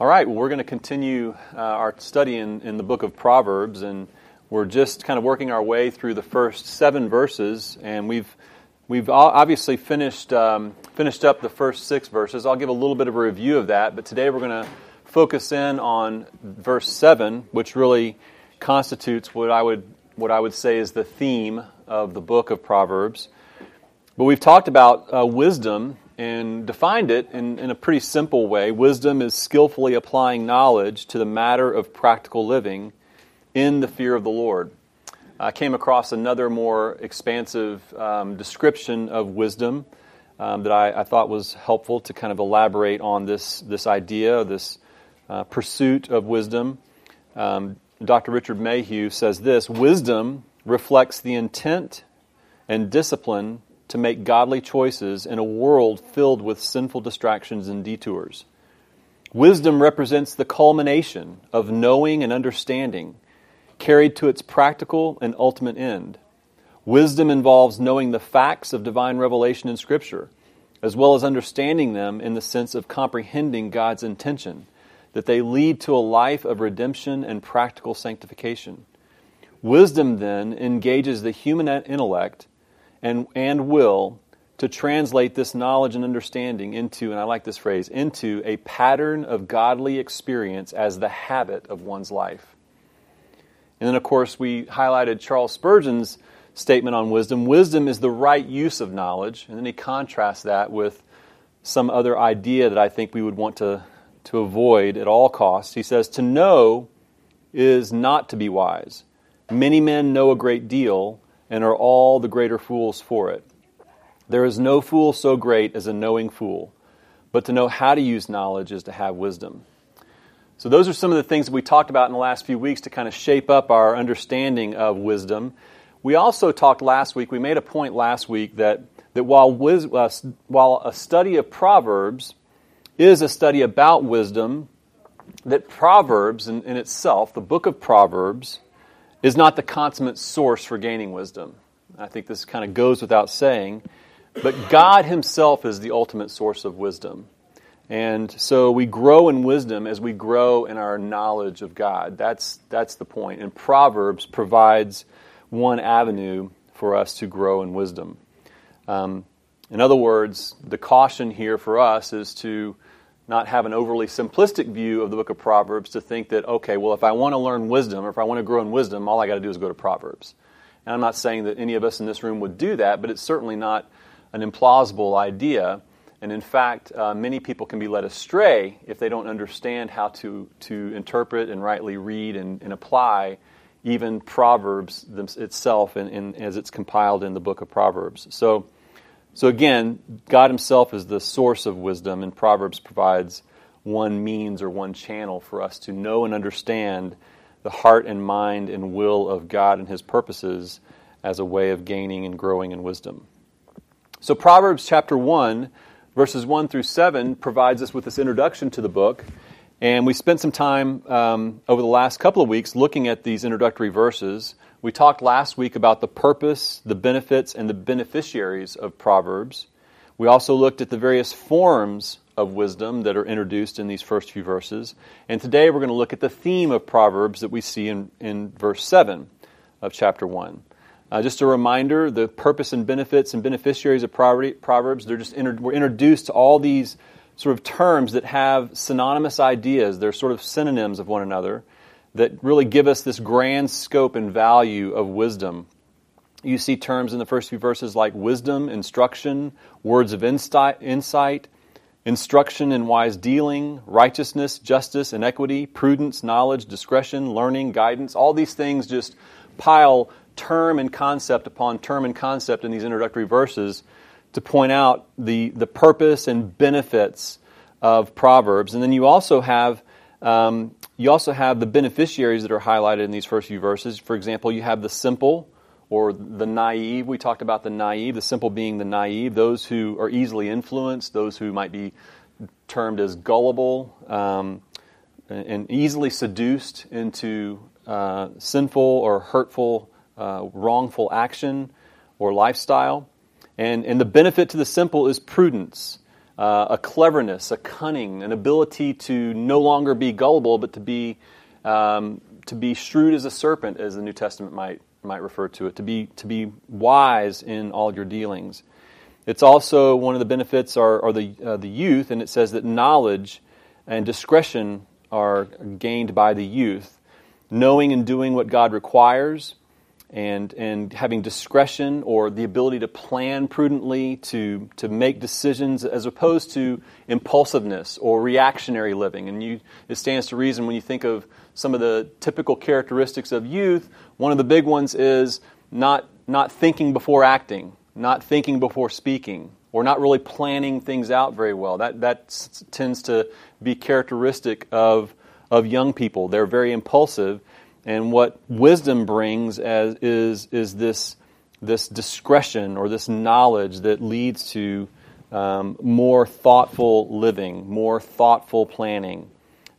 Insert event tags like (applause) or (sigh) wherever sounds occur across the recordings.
All right, well, we're going to continue uh, our study in, in the book of Proverbs, and we're just kind of working our way through the first seven verses, and we've we've obviously finished um, finished up the first six verses. I'll give a little bit of a review of that, but today we're going to focus in on verse seven, which really constitutes what I would what I would say is the theme of the book of Proverbs. But we've talked about uh, wisdom and defined it in, in a pretty simple way. Wisdom is skillfully applying knowledge to the matter of practical living in the fear of the Lord. I came across another more expansive um, description of wisdom um, that I, I, thought was helpful to kind of elaborate on this, this idea, this uh, pursuit of wisdom. Um, Dr. Richard Mayhue says this Wisdom reflects the intent and discipline to make godly choices in a world filled with sinful distractions and detours. Wisdom represents the culmination of knowing and understanding, carried to its practical and ultimate end. Wisdom involves knowing the facts of divine revelation in Scripture, as well as understanding them in the sense of comprehending God's intention, that they lead to a life of redemption and practical sanctification. Wisdom then engages the human intellect and, and will to translate this knowledge and understanding into, and I like this phrase, into a pattern of godly experience as the habit of one's life. And then, of course, we highlighted Charles Spurgeon's statement on wisdom. Wisdom is the right use of knowledge. And then he contrasts that with some other idea that I think we would want to, to avoid at all costs. He says, To know is not to be wise. Many men know a great deal and are all the greater fools for it. There is no fool so great as a knowing fool, but to know how to use knowledge is to have wisdom. So, those are some of the things that we talked about in the last few weeks to kind of shape up our understanding of wisdom. We also talked last week, we made a point last week that, that while, wis- uh, while a study of Proverbs is a study about wisdom, that Proverbs in, in itself, the book of Proverbs, is not the consummate source for gaining wisdom. I think this kind of goes without saying. But God Himself is the ultimate source of wisdom. And so we grow in wisdom as we grow in our knowledge of God. That's, that's the point. And Proverbs provides one avenue for us to grow in wisdom. Um, in other words, the caution here for us is to not have an overly simplistic view of the book of Proverbs to think that, okay, well, if I want to learn wisdom or if I want to grow in wisdom, all I got to do is go to Proverbs. And I'm not saying that any of us in this room would do that, but it's certainly not an implausible idea. And in fact, uh, many people can be led astray if they don't understand how to, to interpret and rightly read and, and apply even Proverbs itself in, as it's compiled in the book of Proverbs. So, so again, God Himself is the source of wisdom, and Proverbs provides one means or one channel for us to know and understand the heart and mind and will of God and His purposes as a way of gaining and growing in wisdom. So, Proverbs chapter 1, verses 1 through 7, provides us with this introduction to the book. And we spent some time um, over the last couple of weeks looking at these introductory verses. We talked last week about the purpose, the benefits, and the beneficiaries of Proverbs. We also looked at the various forms of wisdom that are introduced in these first few verses. And today we're going to look at the theme of Proverbs that we see in, in verse 7 of chapter 1. Uh, just a reminder the purpose and benefits and beneficiaries of Proverbs, they're just inter- we're introduced to all these sort of terms that have synonymous ideas. They're sort of synonyms of one another that really give us this grand scope and value of wisdom. You see terms in the first few verses like wisdom, instruction, words of insight, instruction in wise dealing, righteousness, justice, and equity, prudence, knowledge, discretion, learning, guidance. All these things just pile term and concept upon term and concept in these introductory verses to point out the, the purpose and benefits of Proverbs. And then you also have um, you also have the beneficiaries that are highlighted in these first few verses. For example, you have the simple or the naive. We talked about the naive, the simple being the naive, those who are easily influenced, those who might be termed as gullible um, and easily seduced into uh, sinful or hurtful, uh, wrongful action or lifestyle. And, and the benefit to the simple is prudence. Uh, a cleverness, a cunning, an ability to no longer be gullible, but to be um, to be shrewd as a serpent, as the New Testament might might refer to it, to be to be wise in all your dealings. It's also one of the benefits are, are the uh, the youth, and it says that knowledge and discretion are gained by the youth, knowing and doing what God requires, and and having discretion or the ability to plan prudently, to to make decisions as opposed to impulsiveness or reactionary living. And you, it stands to reason when you think of some of the typical characteristics of youth. One of the big ones is not not thinking before acting, not thinking before speaking, or not really planning things out very well. That that tends to be characteristic of of young people. They're very impulsive and what wisdom brings as, is, is this, this discretion or this knowledge that leads to um, more thoughtful living, more thoughtful planning.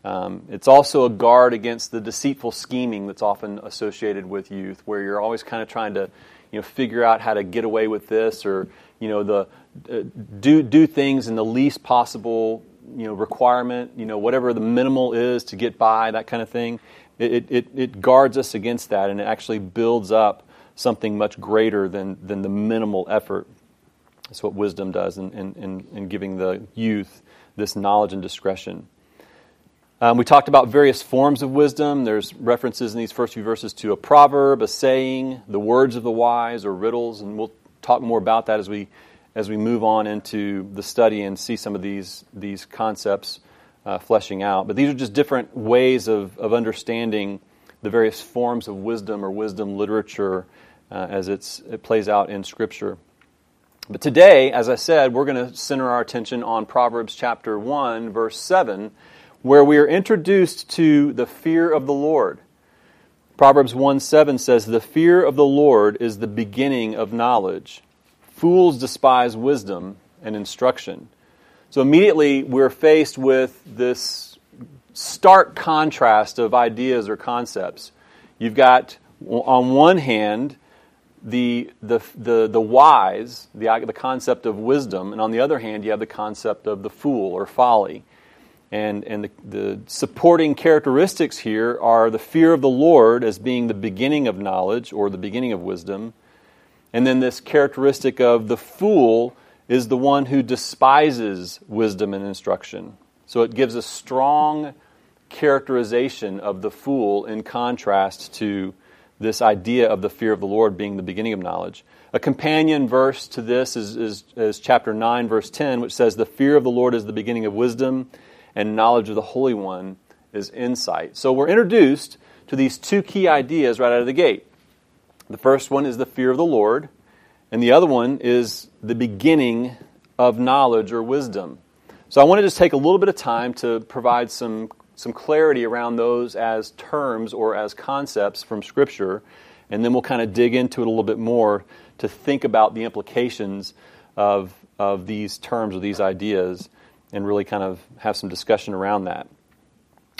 Um, it's also a guard against the deceitful scheming that's often associated with youth, where you're always kind of trying to, you know, figure out how to get away with this, or you know, the uh, do do things in the least possible, you know, requirement, you know, whatever the minimal is to get by, that kind of thing it, it, it guards us against that and it actually builds up something much greater than, than the minimal effort. That's what wisdom does in, in, in giving the youth this knowledge and discretion. Um, we talked about various forms of wisdom. There's references in these first few verses to a proverb, a saying, the words of the wise, or riddles, and we'll talk more about that as we as we move on into the study and see some of these these concepts uh, fleshing out. But these are just different ways of, of understanding the various forms of wisdom or wisdom literature uh, as it's, it plays out in Scripture. But today, as I said, we're going to center our attention on Proverbs chapter 1, verse 7, where we are introduced to the fear of the Lord. Proverbs 1 7 says, The fear of the Lord is the beginning of knowledge. Fools despise wisdom and instruction. So immediately we're faced with this stark contrast of ideas or concepts. You've got, on one hand, the, the, the, the wise, the, the concept of wisdom, and on the other hand, you have the concept of the fool or folly. And, and the, the supporting characteristics here are the fear of the Lord as being the beginning of knowledge or the beginning of wisdom, and then this characteristic of the fool is the one who despises wisdom and instruction. So it gives a strong characterization of the fool in contrast to this idea of the fear of the Lord being the beginning of knowledge. A companion verse to this is, is, is, chapter 9, verse 10, which says, The fear of the Lord is the beginning of wisdom, and knowledge of the Holy One is insight. So we're introduced to these two key ideas right out of the gate. The first one is the fear of the Lord, and the other one is the beginning of knowledge or wisdom. So I want to just take a little bit of time to provide some, some clarity around those as terms or as concepts from Scripture, and then we'll kind of dig into it a little bit more to think about the implications of, of these terms or these ideas and really kind of have some discussion around that.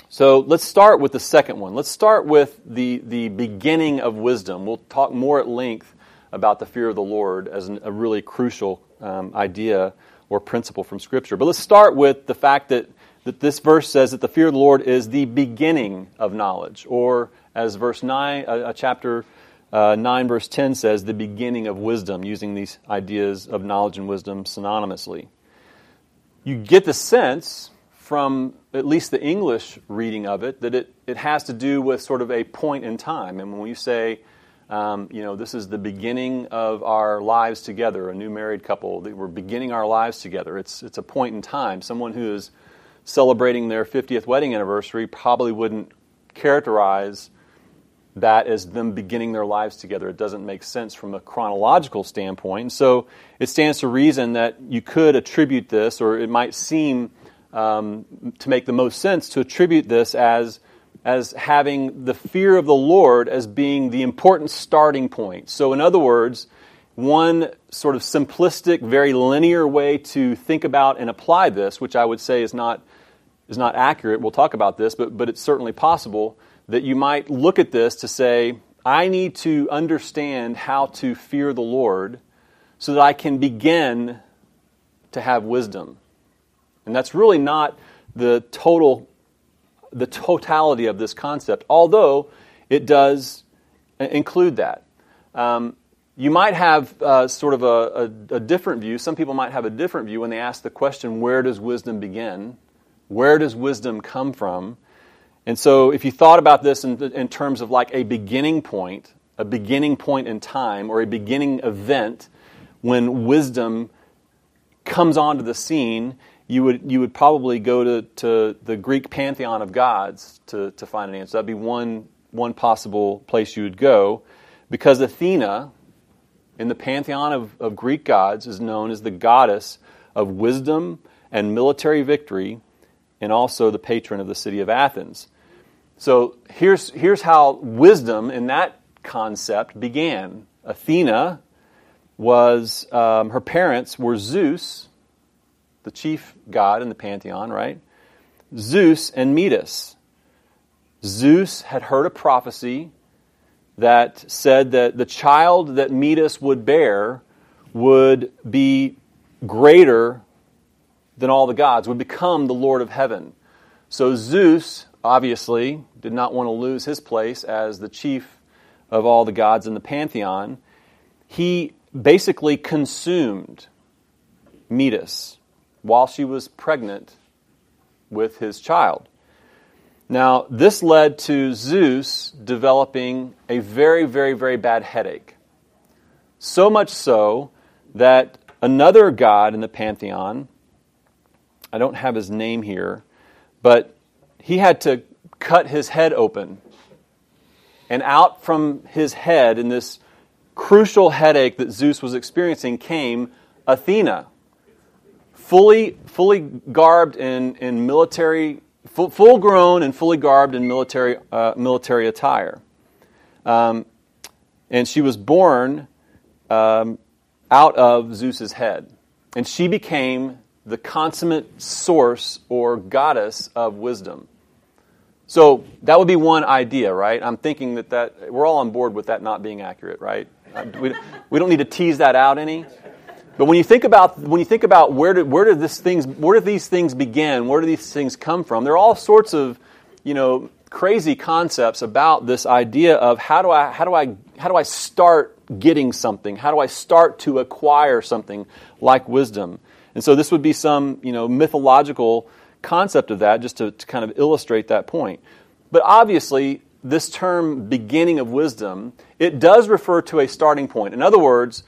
So let's start with the second one. Let's start with the, the beginning of wisdom. We'll talk more at length about the fear of the Lord as an, a really crucial um, idea or principle from Scripture. But let's start with the fact that, that this verse says that the fear of the Lord is the beginning of knowledge, or as verse 9, uh, uh, chapter uh, 9, verse 10 says, the beginning of wisdom, using these ideas of knowledge and wisdom synonymously. You get the sense from at least the English reading of it that it, it has to do with sort of a point in time. And when you say um, you know, this is the beginning of our lives together, a new married couple. We're beginning our lives together. It's, it's a point in time. Someone who is celebrating their 50th wedding anniversary probably wouldn't characterize that as them beginning their lives together. It doesn't make sense from a chronological standpoint. So it stands to reason that you could attribute this, or it might seem um, to make the most sense to attribute this as as having the fear of the Lord as being the important starting point. So, in other words, one sort of simplistic, very linear way to think about and apply this, which I would say is not, is not accurate, we'll talk about this, but, but it's certainly possible that you might look at this to say, I need to understand how to fear the Lord so that I can begin to have wisdom. And that's really not the total the totality of this concept, although it does include that. Um, you might have uh, sort of a, a, a, different view. Some people might have a different view when they ask the question, where does wisdom begin? Where does wisdom come from? And so, if you thought about this in, in terms of like a beginning point, a beginning point in time, or a beginning event when wisdom comes onto the scene, you would, you would probably go to, to the Greek pantheon of gods to, to find an answer. That'd be one, one possible place you would go. Because Athena, in the pantheon of, of Greek gods, is known as the goddess of wisdom and military victory, and also the patron of the city of Athens. So here's, here's how wisdom in that concept began. Athena was, um, her parents were Zeus the chief god in the pantheon, right? Zeus and Metis. Zeus had heard a prophecy that said that the child that Metis would bear would be greater than all the gods, would become the Lord of heaven. So Zeus, obviously, did not want to lose his place as the chief of all the gods in the pantheon. He basically consumed Metis while she was pregnant with his child. Now, this led to Zeus developing a very, very, very bad headache. So much so that another god in the pantheon, I don't have his name here, but he had to cut his head open. And out from his head, in this crucial headache that Zeus was experiencing, came Athena fully, fully garbed in, in military, full, full grown and fully garbed in military, uh, military attire. Um, and she was born um, out of Zeus's head. And she became the consummate source or goddess of wisdom. So that would be one idea, right? I'm thinking that, that we're all on board with that not being accurate, right? Uh, we, we don't need to tease that out any. But when you think about when you think about where did where did this things where did these things begin? Where do these things come from? There are all sorts of you know crazy concepts about this idea of how do I how do I how do I start getting something? How do I start to acquire something like wisdom? And so this would be some you know mythological concept of that, just to, to kind of illustrate that point. But obviously, this term beginning of wisdom, it does refer to a starting point. In other words,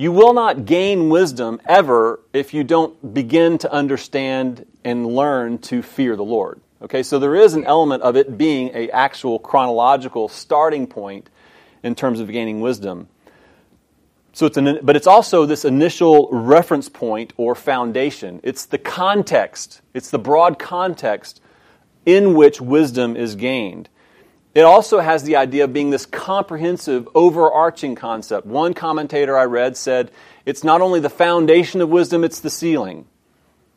you will not gain wisdom ever if you don't begin to understand and learn to fear the Lord. Okay, so there is an element of it being a actual chronological starting point in terms of gaining wisdom. So it's an, but it's also this initial reference point or foundation. It's the context. It's the broad context in which wisdom is gained. It also has the idea of being this comprehensive, overarching concept. One commentator I read said it's not only the foundation of wisdom, it's the ceiling.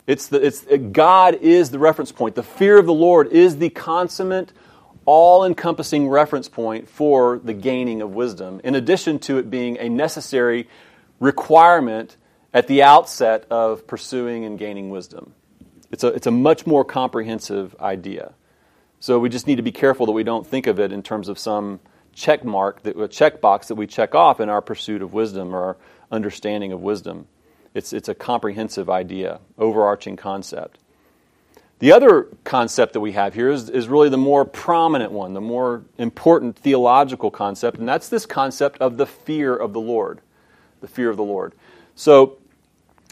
It's the, it's, uh, God is the reference point. The fear of the Lord is the consummate, all encompassing reference point for the gaining of wisdom, in addition to it being a necessary requirement at the outset of pursuing and gaining wisdom. It's a, it's a much more comprehensive idea. So we just need to be careful that we don't think of it in terms of some check mark, that, a check box that we check off in our pursuit of wisdom or our understanding of wisdom. It's, it's a comprehensive idea, overarching concept. The other concept that we have here is, is really the more prominent one, the more important theological concept, and that's this concept of the fear of the Lord. The fear of the Lord. So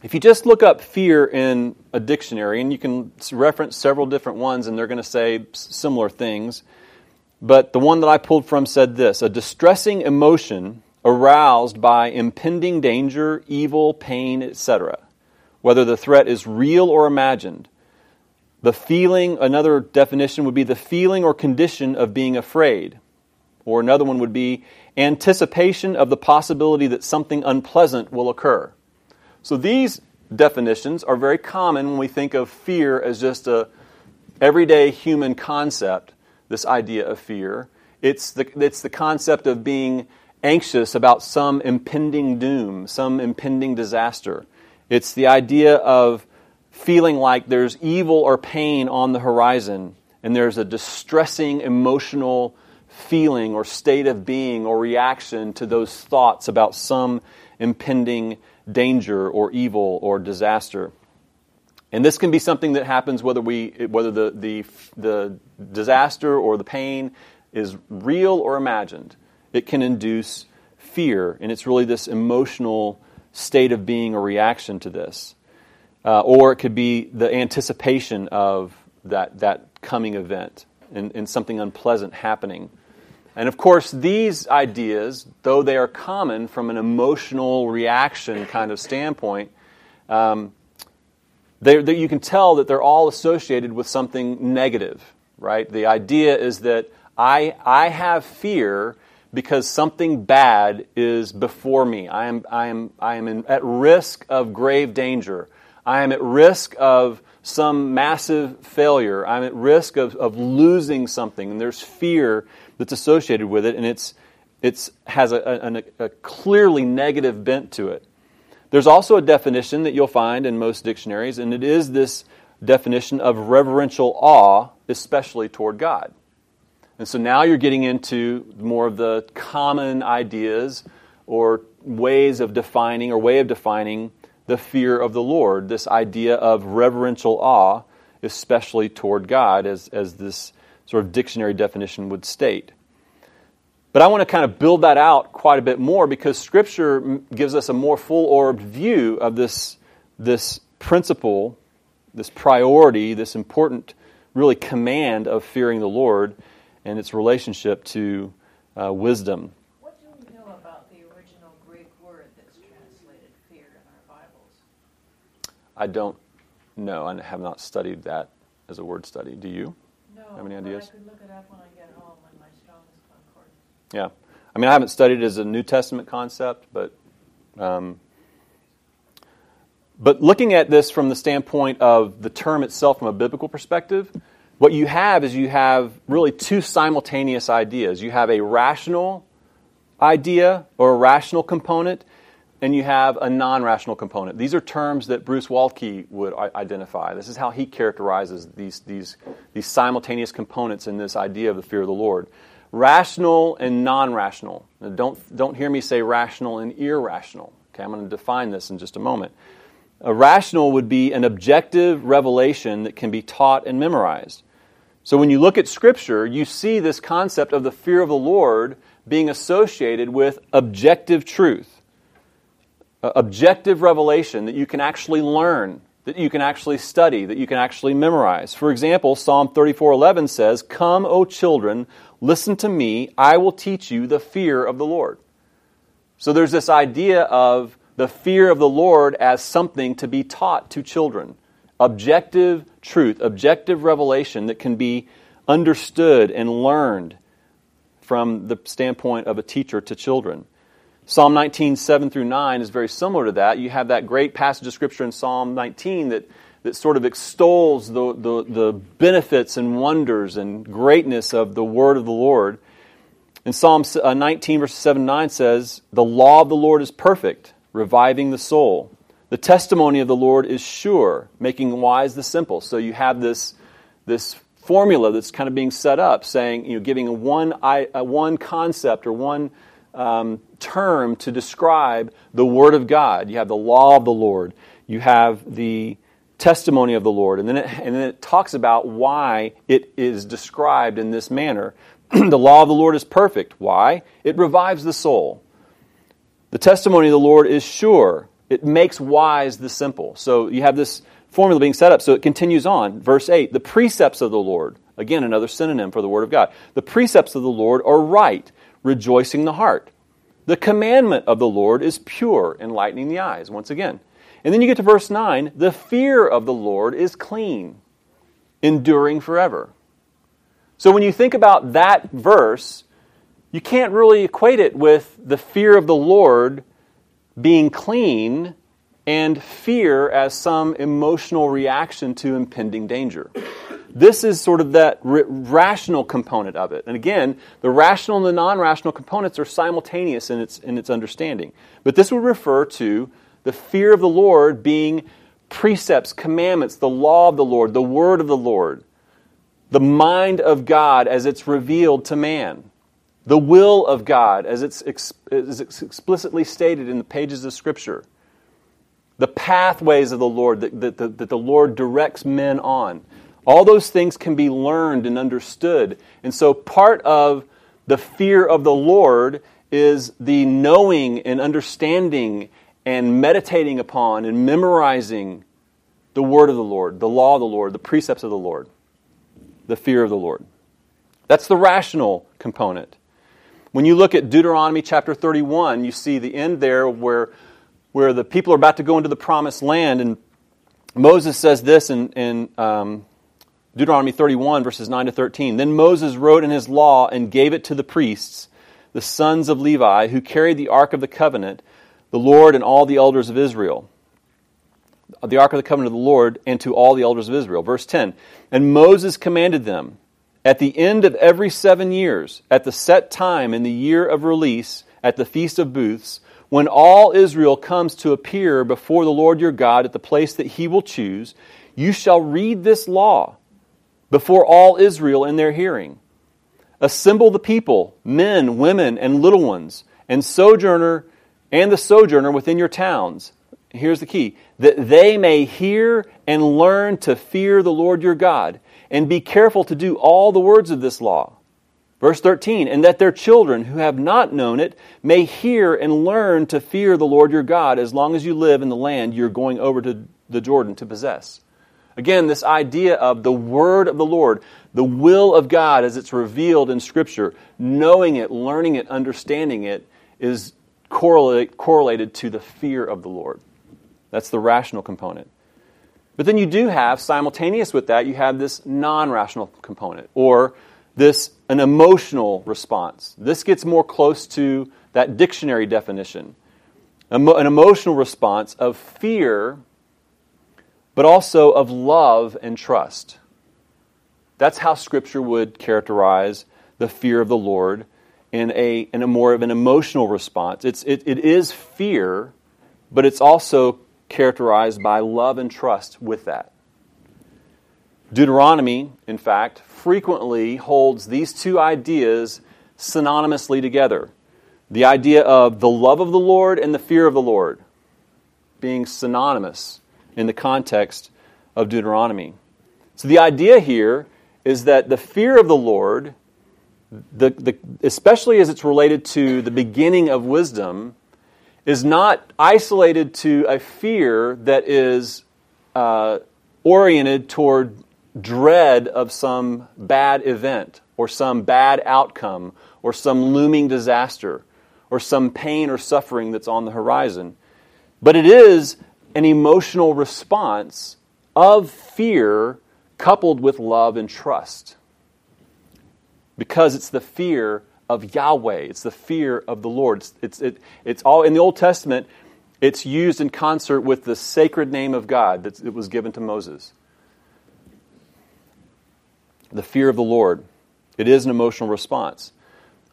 if you just look up fear in a dictionary, and you can reference several different ones, and they're going to say similar things, but the one that I pulled from said this a distressing emotion aroused by impending danger, evil, pain, etc., whether the threat is real or imagined. The feeling, another definition would be the feeling or condition of being afraid. Or another one would be anticipation of the possibility that something unpleasant will occur. So these definitions are very common when we think of fear as just a everyday human concept, this idea of fear. It's the, it's the concept of being anxious about some impending doom, some impending disaster. It's the idea of feeling like there's evil or pain on the horizon, and there's a distressing emotional feeling or state of being or reaction to those thoughts about some impending danger or evil or disaster. And this can be something that happens whether we whether the, the, the disaster or the pain is real or imagined. It can induce fear, and it's really this emotional state of being a reaction to this. Uh, or it could be the anticipation of that, that coming event and, and something unpleasant happening. And of course, these ideas, though they are common from an emotional reaction kind of standpoint, um, they, they, you can tell that they're all associated with something negative, right? The idea is that I, I have fear because something bad is before me. I am, I am, I am in, at risk of grave danger. I am at risk of some massive failure. I'm at risk of, of losing something, and there's fear that's associated with it, and it's, it's has a, a, a clearly negative bent to it. There's also a definition that you'll find in most dictionaries, and it is this definition of reverential awe, especially toward God. And so now you're getting into more of the common ideas or ways of defining or way of defining the fear of the Lord, this idea of reverential awe, especially toward God, as, as this sort of dictionary definition would state. But I want to kind of build that out quite a bit more because Scripture gives us a more full orbed view of this, this principle, this priority, this important, really, command of fearing the Lord and its relationship to uh, wisdom. What do we know about the original Greek word that's translated fear in our Bibles? I don't know. I have not studied that as a word study. Do you? No. Have any ideas? I could look it up when I get home in my Strong's Yeah. I mean, I haven't studied it as a New Testament concept, but. Um, but looking at this from the standpoint of the term itself from a biblical perspective, what you have is you have really two simultaneous ideas. You have a rational idea or a rational component, and you have a non rational component. These are terms that Bruce Waltke would identify. This is how he characterizes these, these, these simultaneous components in this idea of the fear of the Lord rational and non rational. Don't, don't hear me say rational and irrational. Okay, I'm going to define this in just a moment. A rational would be an objective revelation that can be taught and memorized. So when you look at Scripture, you see this concept of the fear of the Lord being associated with objective truth, objective revelation that you can actually learn, that you can actually study, that you can actually memorize. For example, Psalm 34:11 says, "Come, O children, listen to me; I will teach you the fear of the Lord." So there's this idea of the fear of the Lord as something to be taught to children objective truth, objective revelation that can be understood and learned from the standpoint of a teacher to children. Psalm 19, 7 through 9 is very similar to that. You have that great passage of Scripture in Psalm 19 that, that sort of extols the, the, the benefits and wonders and greatness of the word of the Lord. In Psalm uh, 19, verse 7 9 says, The law of the Lord is perfect, reviving the soul. The testimony of the Lord is sure, making wise the simple. So you have this, this formula that's kind of being set up, saying, you know, giving one, one concept or one um, term to describe the Word of God. You have the law of the Lord. You have the testimony of the Lord. And then it, and then it talks about why it is described in this manner. (clears throat) the law of the Lord is perfect. Why? It revives the soul. The testimony of the Lord is sure. It makes wise the simple. So you have this formula being set up. So it continues on. Verse 8 The precepts of the Lord, again, another synonym for the Word of God. The precepts of the Lord are right, rejoicing the heart. The commandment of the Lord is pure, enlightening the eyes, once again. And then you get to verse 9 The fear of the Lord is clean, enduring forever. So when you think about that verse, you can't really equate it with the fear of the Lord being clean and fear as some emotional reaction to impending danger. This is sort of that r- rational component of it. And again, the rational and the non rational components are simultaneous in its, in its understanding. But this would refer to the fear of the Lord being precepts, commandments, the law of the Lord, the word of the Lord, the mind of God as it's revealed to man, the will of God as it's, ex- as it's explicitly stated in the pages of Scripture, the pathways of the Lord that, that, that, that the Lord directs men on. All those things can be learned and understood. And so part of the fear of the Lord is the knowing and understanding and meditating upon and memorizing the word of the Lord, the law of the Lord, the precepts of the Lord, the fear of the Lord. That's the rational component. When you look at Deuteronomy chapter 31, you see the end there where, where the people are about to go into the promised land, and Moses says this in, in um, Deuteronomy 31, verses 9 to 13. Then Moses wrote in his law and gave it to the priests, the sons of Levi, who carried the ark of the covenant the Lord and all the elders of Israel. The ark of the covenant of the Lord and to all the elders of Israel. Verse 10 And Moses commanded them, at the end of every seven years, at the set time in the year of release, at the Feast of Booths, when all Israel comes to appear before the Lord your God at the place that he will choose, you shall read this law before all Israel in their hearing. Assemble the people, men, women, and little ones, and sojourner and the sojourner within your towns. Here's the key that they may hear and learn to fear the Lord your God, and be careful to do all the words of this law. Verse 13, and that their children who have not known it may hear and learn to fear the Lord your God as long as you live in the land you're going over to the Jordan to possess. Again, this idea of the word of the Lord, the will of God as it's revealed in Scripture, knowing it, learning it, understanding it, is correlate, correlated to the fear of the Lord. That's the rational component. But then you do have, simultaneous with that, you have this non rational component, or this an emotional response. This gets more close to that dictionary definition. An emotional response of fear, but also of love and trust. That's how Scripture would characterize the fear of the Lord in a, in a more of an emotional response. It's, it, it is fear, but it's also characterized by love and trust with that. Deuteronomy, in fact, frequently holds these two ideas synonymously together the idea of the love of the Lord and the fear of the Lord being synonymous in the context of Deuteronomy. So the idea here is that the fear of the Lord the, the, especially as it's related to the beginning of wisdom, is not isolated to a fear that is uh, oriented toward dread of some bad event or some bad outcome or some looming disaster or some pain or suffering that's on the horizon. But it is an emotional response of fear coupled with love and trust because it's the fear of Yahweh. It's the fear of the Lord. It's, it's, it, it's all in the Old Testament, it's used in concert with the sacred name of God that it was given to Moses. The fear of the Lord. It is an emotional response.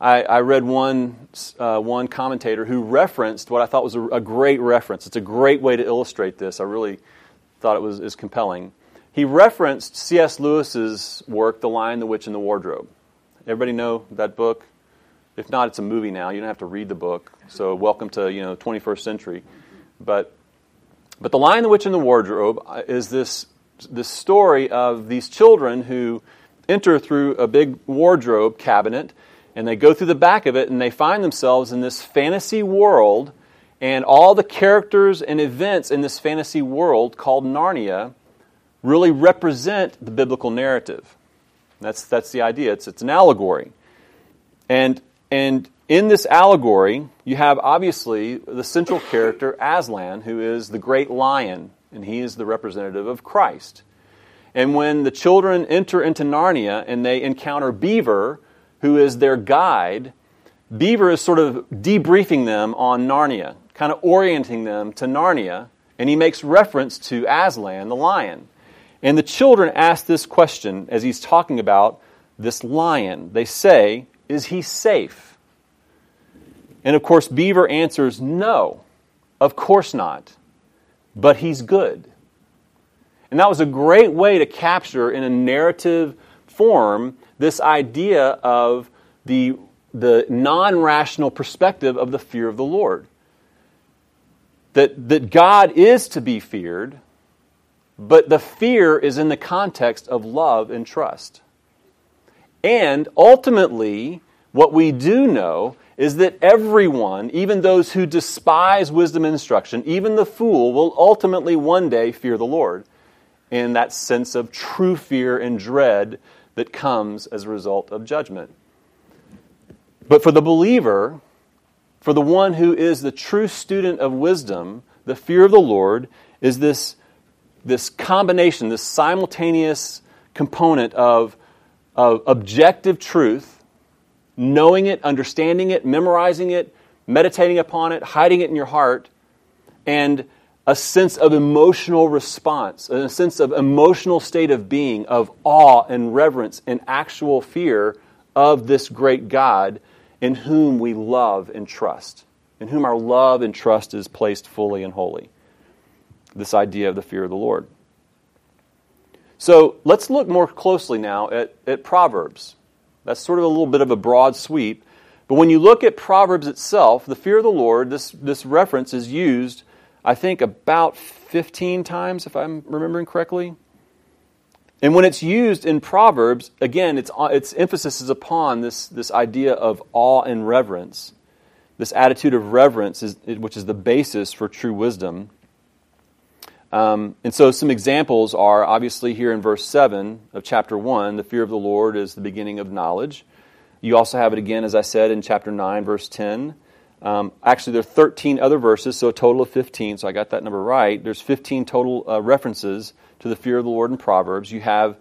I, I read one, uh, one commentator who referenced what I thought was a, a, great reference. It's a great way to illustrate this. I really thought it was is compelling. He referenced C.S. Lewis's work, The Lion, the Witch, and the Wardrobe. Everybody know that book? If not, it's a movie now. You don't have to read the book. So welcome to you know 21st century. But but the Lion, the Witch, and the Wardrobe uh, is this this story of these children who enter through a big wardrobe cabinet and they go through the back of it and they find themselves in this fantasy world and all the characters and events in this fantasy world called Narnia really represent the biblical narrative. That's, that's the idea. It's, it's an allegory. And, and in this allegory, you have obviously the central character, Aslan, who is the great lion, and he is the representative of Christ. And when the children enter into Narnia and they encounter Beaver, who is their guide, Beaver is sort of debriefing them on Narnia, kind of orienting them to Narnia, and he makes reference to Aslan, the lion. And the children ask this question as he's talking about this lion. They say, Is he safe? And of course, Beaver answers, No, of course not. But he's good. And that was a great way to capture in a narrative form this idea of the, the non rational perspective of the fear of the Lord. That, that God is to be feared, but the fear is in the context of love and trust. And ultimately, what we do know is that everyone, even those who despise wisdom and instruction, even the fool, will ultimately one day fear the Lord in that sense of true fear and dread that comes as a result of judgment. But for the believer, for the one who is the true student of wisdom, the fear of the Lord is this, this combination, this simultaneous component of, of objective truth, knowing it, understanding it, memorizing it, meditating upon it, hiding it in your heart, and a sense of emotional response, a sense of emotional state of being, of awe and reverence and actual fear of this great God in whom we love and trust, in whom our love and trust is placed fully and wholly. This idea of the fear of the Lord. So let's look more closely now at, at Proverbs. That's sort of a little bit of a broad sweep. But when you look at Proverbs itself, the fear of the Lord, this, this reference is used I think, about 15 times, if I'm remembering correctly. And when it's used in Proverbs, again, its, its emphasis is upon this, this idea of awe and reverence. This attitude of reverence, is, which is the basis for true wisdom. Um, and so, some examples are obviously here in verse 7 of chapter 1 the fear of the Lord is the beginning of knowledge. You also have it again, as I said, in chapter 9, verse 10. Um, actually, there are 13 other verses, so a total of 15. So I got that number right. There's 15 total uh, references to the fear of the Lord in Proverbs. You have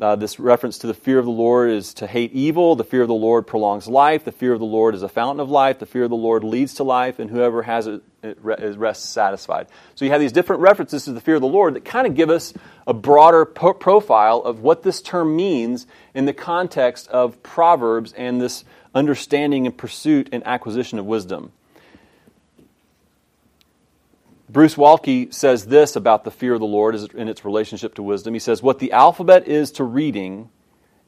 uh, this reference to the fear of the Lord is to hate evil. The fear of the Lord prolongs life. The fear of the Lord is a fountain of life. The fear of the Lord leads to life, and whoever has it, it rests satisfied. So you have these different references to the fear of the Lord that kind of give us a broader po- profile of what this term means in the context of Proverbs and this understanding and pursuit and acquisition of wisdom. Bruce Waltke says this about the fear of the Lord in its relationship to wisdom. He says, What the alphabet is to reading,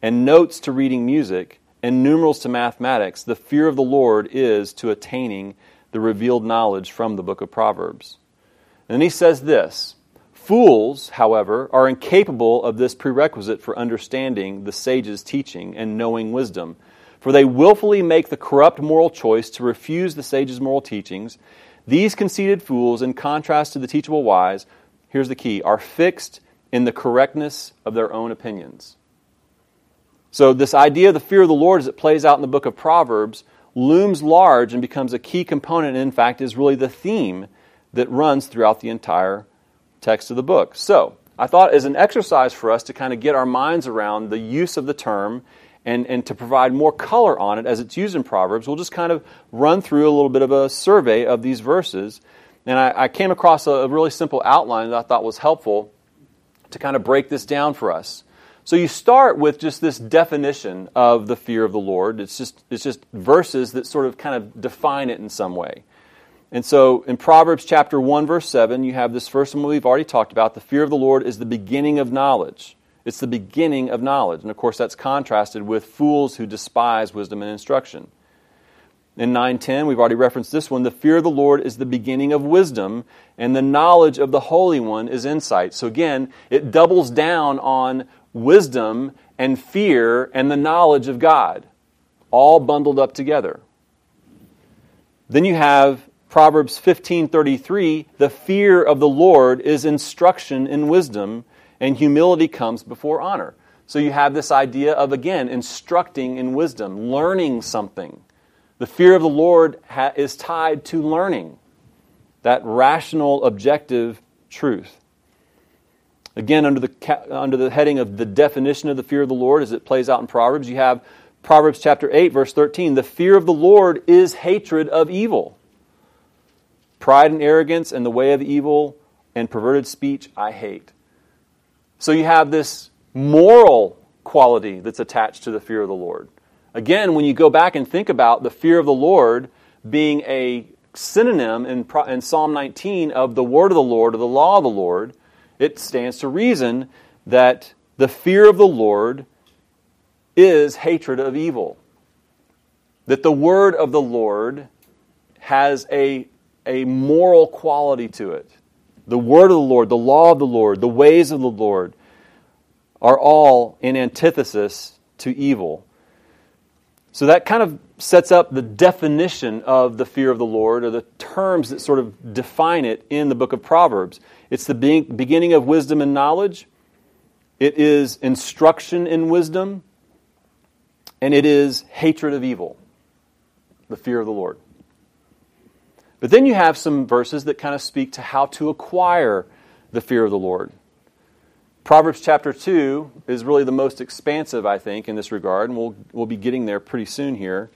and notes to reading music, and numerals to mathematics, the fear of the Lord is to attaining the revealed knowledge from the book of Proverbs. And he says this Fools, however, are incapable of this prerequisite for understanding the sage's teaching and knowing wisdom. For they willfully make the corrupt moral choice to refuse the sage's moral teachings. These conceited fools, in contrast to the teachable wise, here's the key, are fixed in the correctness of their own opinions. So, this idea of the fear of the Lord as it plays out in the book of Proverbs looms large and becomes a key component, and in fact, is really the theme that runs throughout the entire text of the book. So, I thought as an exercise for us to kind of get our minds around the use of the term and, and to provide more color on it as it's used in Proverbs, we'll just kind of run through a little bit of a survey of these verses. And I, I came across a, a really simple outline that I thought was helpful to kind of break this down for us. So you start with just this definition of the fear of the Lord. It's just, it's just verses that sort of kind of define it in some way. And so in Proverbs chapter 1, verse 7, you have this first one we've already talked about. The fear of the Lord is the beginning of knowledge. It's the beginning of knowledge. And of course, that's contrasted with fools who despise wisdom and instruction. In 9:10, we've already referenced this one. The fear of the Lord is the beginning of wisdom, and the knowledge of the Holy One is insight. So again, it doubles down on wisdom and fear and the knowledge of God, all bundled up together. Then you have Proverbs 15:33, the fear of the Lord is instruction in wisdom, and humility comes before honor. So you have this idea of, again, instructing in wisdom, learning something. The fear of the Lord ha- is tied to learning, that rational, objective truth. Again, under the, ca- under the heading of the definition of the fear of the Lord as it plays out in Proverbs, you have Proverbs chapter 8, verse 13. The fear of the Lord is hatred of evil. Pride and arrogance and the way of evil and perverted speech I hate. So you have this moral quality that's attached to the fear of the Lord. Again, when you go back and think about the fear of the Lord being a synonym in, in Psalm 19 of the word of the Lord or the law of the Lord, it stands to reason that the fear of the Lord is hatred of evil. That the word of the Lord has a, a moral quality to it. The word of the Lord, the law of the Lord, the ways of the Lord are all in antithesis to evil. So that kind of sets up the definition of the fear of the Lord, or the terms that sort of define it in the book of Proverbs. It's the beginning of wisdom and knowledge, it is instruction in wisdom, and it is hatred of evil, the fear of the Lord. But then you have some verses that kind of speak to how to acquire the fear of the Lord. Proverbs chapter 2 is really the most expansive, I think, in this regard, and we'll, we'll be getting there pretty soon here.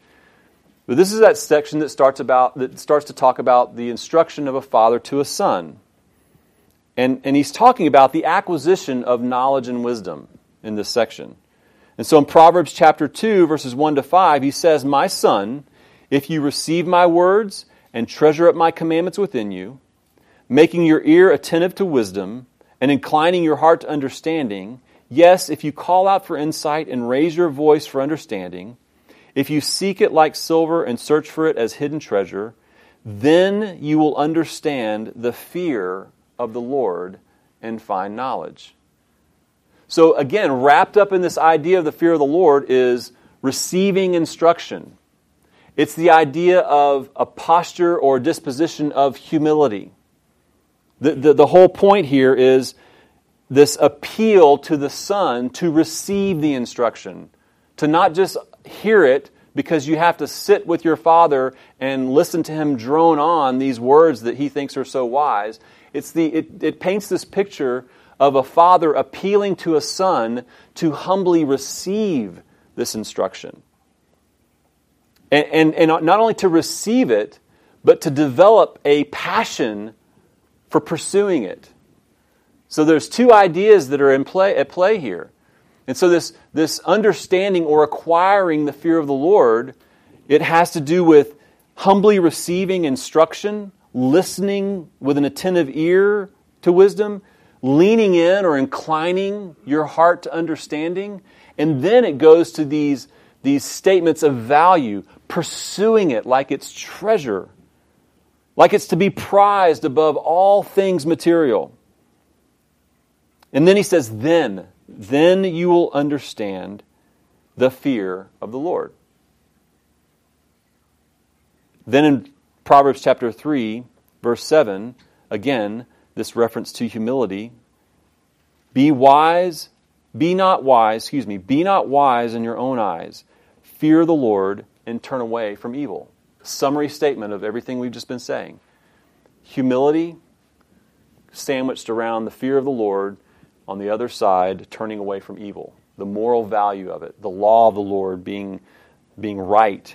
But this is that section that starts, about, that starts to talk about the instruction of a father to a son. And, and he's talking about the acquisition of knowledge and wisdom in this section. And so in Proverbs chapter 2, verses 1 to 5, he says, My son, if you receive my words and treasure up my commandments within you, making your ear attentive to wisdom, and inclining your heart to understanding, yes, if you call out for insight and raise your voice for understanding, if you seek it like silver and search for it as hidden treasure, then you will understand the fear of the Lord and find knowledge. So, again, wrapped up in this idea of the fear of the Lord is receiving instruction. It's the idea of a posture or disposition of humility. The, the, the whole point here is this appeal to the son to receive the instruction, to not just hear it because you have to sit with your father and listen to him drone on these words that he thinks are so wise. It's the, it, it paints this picture of a father appealing to a son to humbly receive this instruction. And, and, and not only to receive it, but to develop a passion for pursuing it. So there's two ideas that are in play, at play here. And so this, this understanding or acquiring the fear of the Lord, it has to do with humbly receiving instruction, listening with an attentive ear to wisdom, leaning in or inclining your heart to understanding. And then it goes to these, these statements of value, pursuing it like it's treasure like it's to be prized above all things material. And then he says, then, then you will understand the fear of the Lord. Then in Proverbs chapter 3, verse 7, again, this reference to humility. Be wise, be not wise, excuse me, be not wise in your own eyes. Fear the Lord and turn away from evil summary statement of everything we've just been saying. Humility sandwiched around the fear of the Lord, on the other side, turning away from evil. The moral value of it, the law of the Lord being, being right,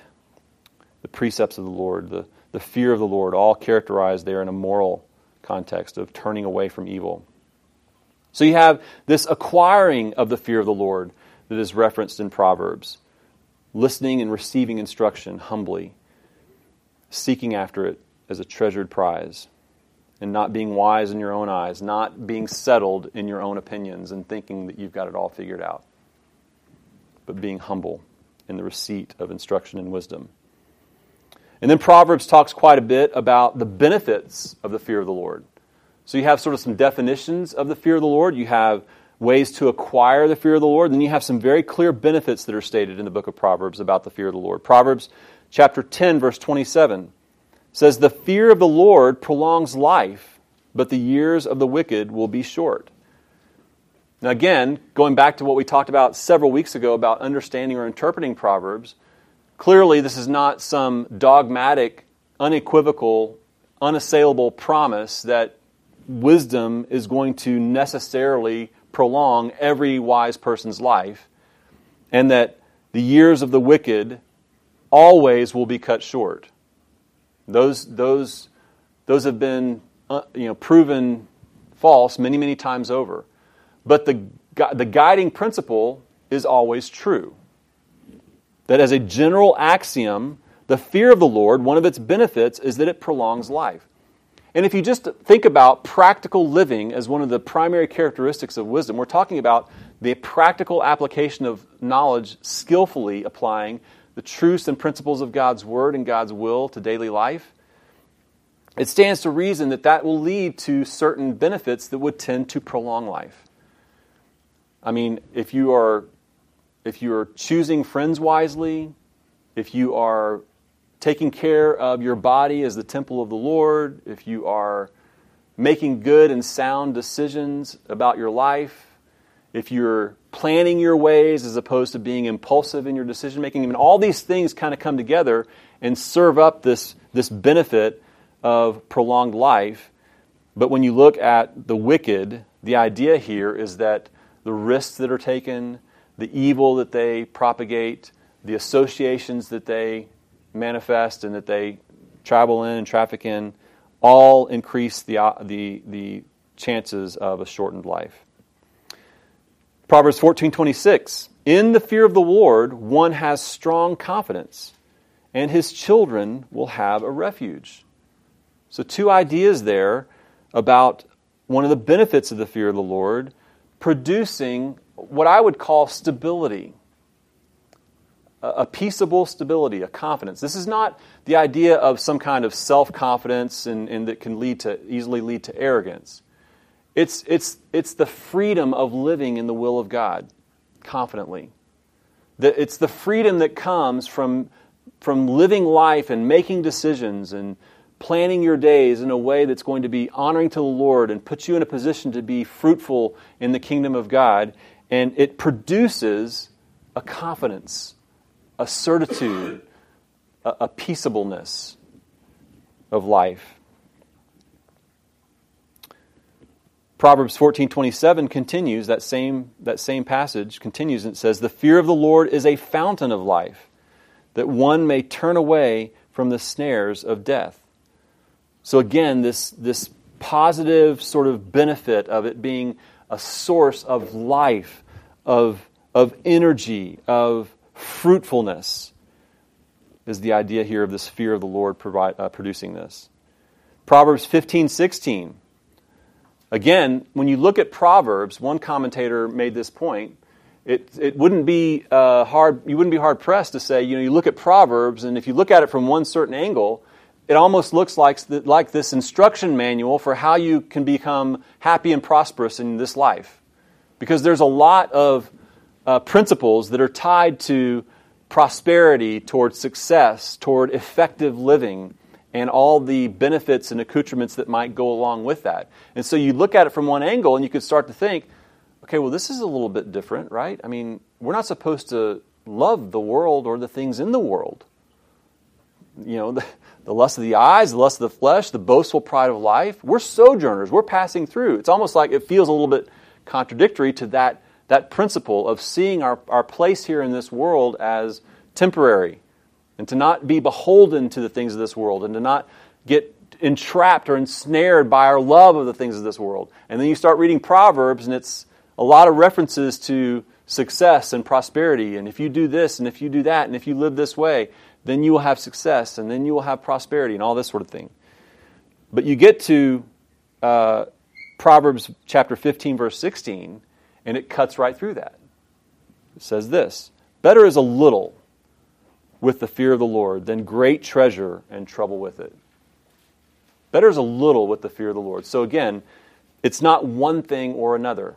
the precepts of the Lord, the, the fear of the Lord, all characterized there in a moral context of turning away from evil. So you have this acquiring of the fear of the Lord that is referenced in Proverbs, listening and receiving instruction humbly seeking after it as a treasured prize, and not being wise in your own eyes, not being settled in your own opinions and thinking that you've got it all figured out, but being humble in the receipt of instruction and wisdom. And then Proverbs talks quite a bit about the benefits of the fear of the Lord. So you have sort of some definitions of the fear of the Lord. You have ways to acquire the fear of the Lord. Then you have some very clear benefits that are stated in the book of Proverbs about the fear of the Lord. Proverbs chapter 10, verse 27 says, The fear of the Lord prolongs life, but the years of the wicked will be short. Now, again, going back to what we talked about several weeks ago about understanding or interpreting Proverbs, clearly this is not some dogmatic, unequivocal, unassailable promise that wisdom is going to necessarily prolong every wise person's life, and that the years of the wicked always will be cut short. Those, those, those have been uh, you know, proven false many, many times over. But the, the guiding principle is always true. That as a general axiom, the fear of the Lord, one of its benefits is that it prolongs life. And if you just think about practical living as one of the primary characteristics of wisdom, we're talking about the practical application of knowledge, skillfully applying the truths and principles of God's Word and God's will to daily life. It stands to reason that that will lead to certain benefits that would tend to prolong life. I mean, if you are if you are choosing friends wisely, if you are taking care of your body as the temple of the Lord, if you are making good and sound decisions about your life, if you're planning your ways as opposed to being impulsive in your decision making, I mean, all these things kind of come together and serve up this, this benefit of prolonged life. But when you look at the wicked, the idea here is that the risks that are taken, the evil that they propagate, the associations that they manifest and that they travel in and traffic in, all increase the, the, the chances of a shortened life. Proverbs 14:26 In the fear of the Lord one has strong confidence and his children will have a refuge. So two ideas there about one of the benefits of the fear of the Lord producing what I would call stability. A peaceable stability, a confidence. This is not the idea of some kind of self confidence and, and that can lead to easily lead to arrogance. It's, it's, it's the freedom of living in the will of God confidently. It's the freedom that comes from, from living life and making decisions and planning your days in a way that's going to be honoring to the Lord and put you in a position to be fruitful in the kingdom of God. And it produces a confidence, a certitude, a, a peaceableness of life. Proverbs 14:27 continues that same that same passage continues and says the fear of the Lord is a fountain of life that one may turn away from the snares of death. So again, this, this positive sort of benefit of it being a source of life, of, of energy, of fruitfulness is the idea here of this fear of the Lord provide, uh, producing this. Proverbs 15, 16. Again, when you look at Proverbs, one commentator made this point. It, it wouldn't be uh, hard, you wouldn't be hard pressed to say, you know, you look at Proverbs, and if you look at it from one certain angle, it almost looks like, like this instruction manual for how you can become happy and prosperous in this life. Because there's a lot of uh, principles that are tied to prosperity, toward success, toward effective living, and all the benefits and accoutrements that might go along with that. And so you look at it from one angle and you could start to think, okay, well, this is a little bit different, right? I mean, we're not supposed to love the world or the things in the world. You know, (laughs) the, the lust of the eyes, the lust of the flesh, the boastful pride of life. We're sojourners. We're passing through. It's almost like it feels a little bit contradictory to that, that principle of seeing our, our place here in this world as temporary and to not be beholden to the things of this world and to not get entrapped or ensnared by our love of the things of this world. And then you start reading Proverbs and it's a lot of references to success and prosperity and if you do this and if you do that and if you live this way then you will have success, and then you will have prosperity, and all this sort of thing. But you get to uh, Proverbs chapter 15, verse 16, and it cuts right through that. It says this Better is a little with the fear of the Lord than great treasure and trouble with it. Better is a little with the fear of the Lord. So again, it's not one thing or another.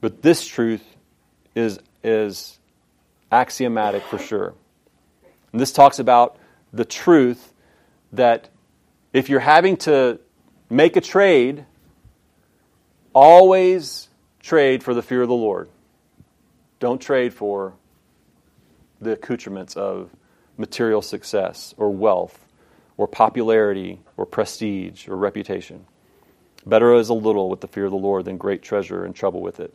But this truth is, is axiomatic for sure. And this talks about the truth that if you're having to make a trade, always trade for the fear of the Lord. Don't trade for the accoutrements of material success or wealth or popularity or prestige or reputation. Better is a little with the fear of the Lord than great treasure and trouble with it.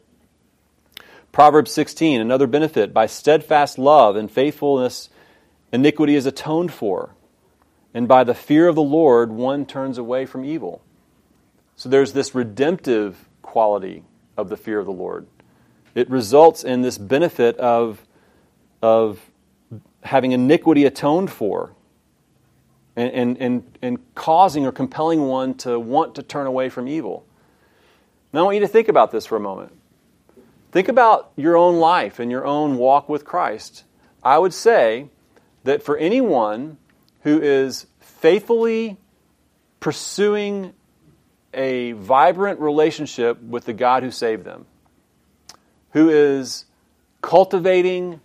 Proverbs 16, another benefit. By steadfast love and faithfulness, iniquity is atoned for. And by the fear of the Lord, one turns away from evil. So there's this redemptive quality of the fear of the Lord. It results in this benefit of, of having iniquity atoned for. and, and, and, and causing or compelling one to want to turn away from evil. Now, I want you to think about this for a moment. Think about your own life and your own walk with Christ. I would say that for anyone who is faithfully pursuing a vibrant relationship with the God who saved them, who is cultivating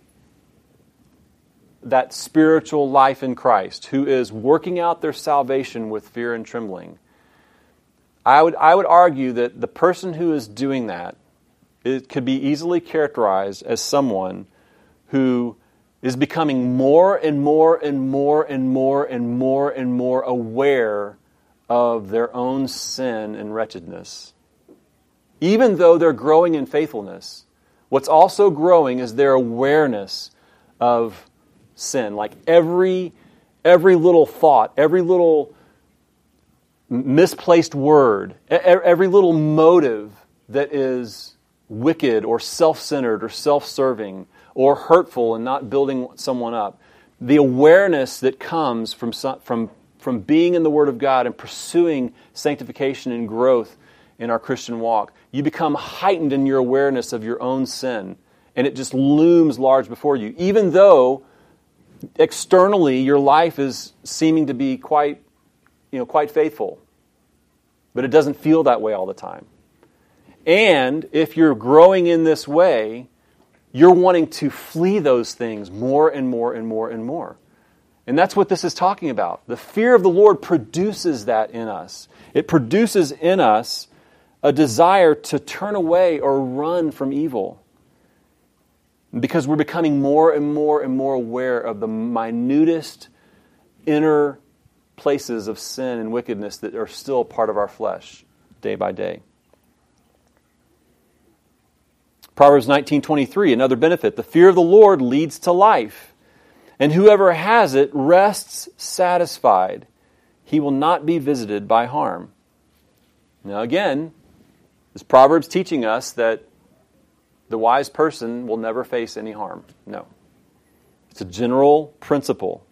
that spiritual life in Christ, who is working out their salvation with fear and trembling. I would, I would argue that the person who is doing that it could be easily characterized as someone who is becoming more and more and more and more and more and more aware of their own sin and wretchedness. Even though they're growing in faithfulness, what's also growing is their awareness of sin. Like every, every little thought, every little misplaced word, every little motive that is wicked or self centered or self serving or hurtful and not building someone up. The awareness that comes from, from, from being in the Word of God and pursuing sanctification and growth in our Christian walk, you become heightened in your awareness of your own sin. And it just looms large before you. Even though externally your life is seeming to be quite, you know, quite faithful. But it doesn't feel that way all the time. And if you're growing in this way, you're wanting to flee those things more and more and more and more. And that's what this is talking about. The fear of the Lord produces that in us. It produces in us a desire to turn away or run from evil because we're becoming more and more and more aware of the minutest inner places of sin and wickedness that are still part of our flesh day by day. Proverbs 19:23 another benefit the fear of the Lord leads to life and whoever has it rests satisfied he will not be visited by harm. Now again this Proverbs teaching us that the wise person will never face any harm. No. It's a general principle.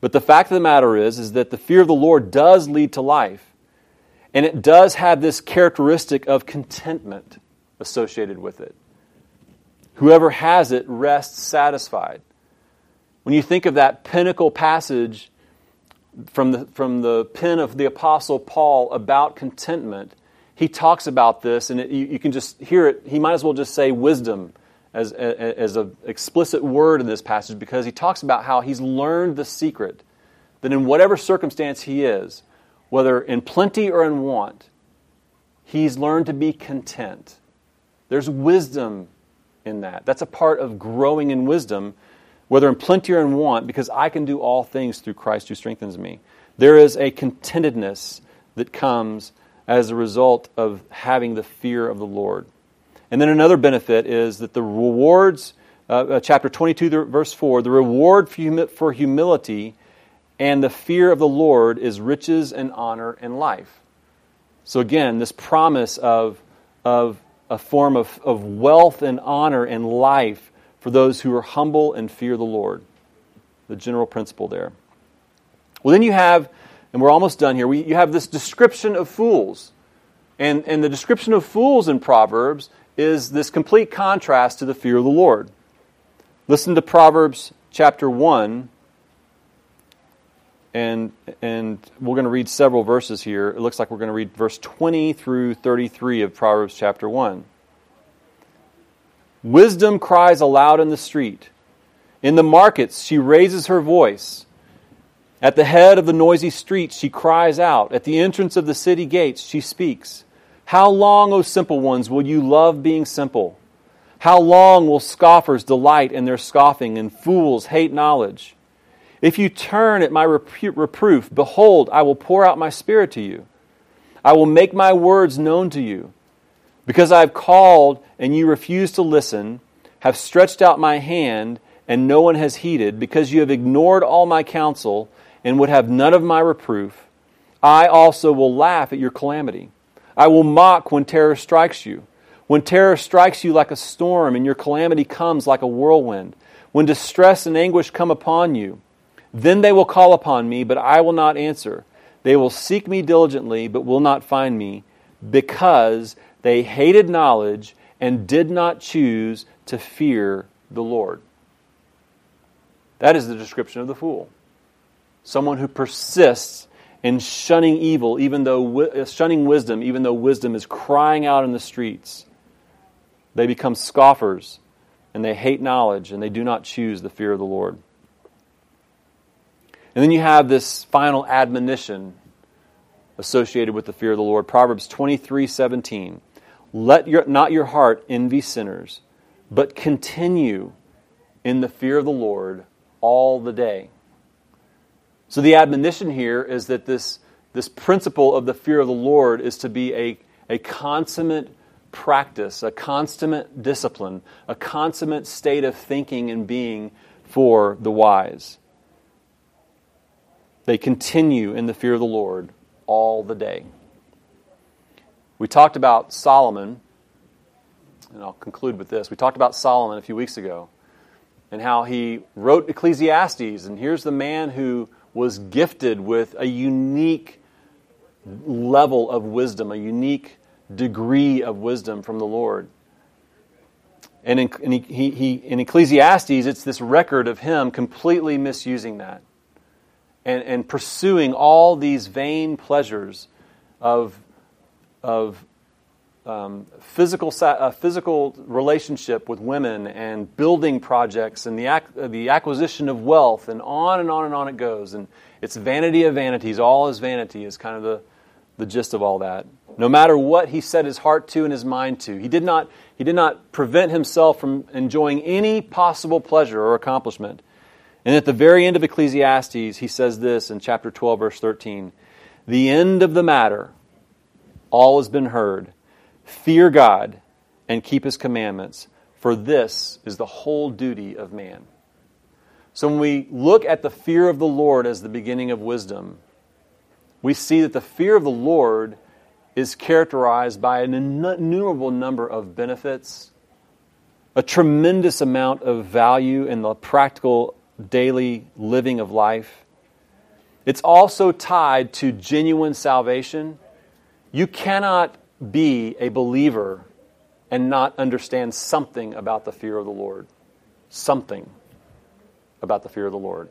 But the fact of the matter is is that the fear of the Lord does lead to life. And it does have this characteristic of contentment associated with it. Whoever has it rests satisfied. When you think of that pinnacle passage from the, from the pen of the Apostle Paul about contentment, he talks about this, and it, you, you, can just hear it. He might as well just say wisdom as, as an explicit word in this passage because he talks about how he's learned the secret that in whatever circumstance he is, whether in plenty or in want, he's learned to be content. There's wisdom in that. That's a part of growing in wisdom, whether in plenty or in want, because I can do all things through Christ who strengthens me. There is a contentedness that comes as a result of having the fear of the Lord. And then another benefit is that the rewards, uh, uh chapter 22, verse 4, the reward for, humi- for humility and the fear of the Lord is riches and honor and life. So again, this promise of, of a form of, of wealth and honor and life for those who are humble and fear the Lord. The general principle there. Well, then you have and we're almost done here. We, you have this description of fools. And, and the description of fools in Proverbs is this complete contrast to the fear of the Lord. Listen to Proverbs chapter 1, and, and we're going to read several verses here. It looks like we're going to read verse 20 through 33 of Proverbs chapter 1. Wisdom cries aloud in the street. In the markets, she raises her voice. At the head of the noisy streets, she cries out. At the entrance of the city gates, she speaks. How long, O simple ones, will you love being simple? How long will scoffers delight in their scoffing and fools hate knowledge? If you turn at my reproof, behold, I will pour out my spirit to you. I will make my words known to you. Because I have called and you refuse to listen, have stretched out my hand and no one has heeded, because you have ignored all my counsel and would have none of my reproof, I also will laugh at your calamity. I will mock when terror strikes you. When terror strikes you like a storm and your calamity comes like a whirlwind, when distress and anguish come upon you, Then they will call upon me, but I will not answer. They will seek me diligently, but will not find me, because they hated knowledge and did not choose to fear the Lord. That is the description of the fool. Someone who persists in shunning evil, even though uh, shunning wisdom, even though wisdom is crying out in the streets. They become scoffers, and they hate knowledge, and they do not choose the fear of the Lord. And then you have this final admonition associated with the fear of the Lord. Proverbs 23 17. Let your, not your heart envy sinners, but continue in the fear of the Lord all the day. So the admonition here is that this, this principle of the fear of the Lord is to be a, a consummate practice, a consummate discipline, a consummate state of thinking and being for the wise. They continue in the fear of the Lord all the day. We talked about Solomon, and I'll conclude with this. We talked about Solomon a few weeks ago and how he wrote Ecclesiastes. And here's the man who was gifted with a unique level of wisdom, a unique degree of wisdom from the Lord. And in, he, he, in Ecclesiastes, it's this record of him completely misusing that and, and pursuing all these vain pleasures of, of um, physical, physical relationship with women and building projects and the, ac- the acquisition of wealth and on and on and on it goes. And it's vanity of vanities. All is vanity is kind of the, the gist of all that. No matter what he set his heart to and his mind to, he did not, he did not prevent himself from enjoying any possible pleasure or accomplishment. And at the very end of Ecclesiastes, he says this in chapter 12, verse 13 The end of the matter, all has been heard. Fear God and keep his commandments, for this is the whole duty of man. So when we look at the fear of the Lord as the beginning of wisdom, we see that the fear of the Lord is characterized by an innumerable number of benefits, a tremendous amount of value in the practical daily living of life. It's also tied to genuine salvation. You cannot be a believer and not understand something about the fear of the Lord. Something about the fear of the Lord.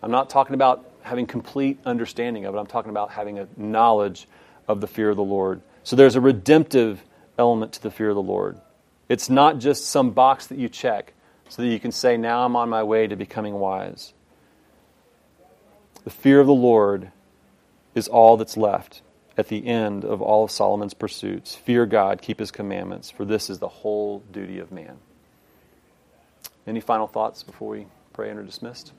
I'm not talking about having complete understanding of it, I'm talking about having a knowledge of the fear of the Lord. So there's a redemptive element to the fear of the Lord. It's not just some box that you check so that you can say, Now I'm on my way to becoming wise. The fear of the Lord is all that's left at the end of all of Solomon's pursuits. Fear God, keep his commandments, for this is the whole duty of man. Any final thoughts before we pray and are dismissed?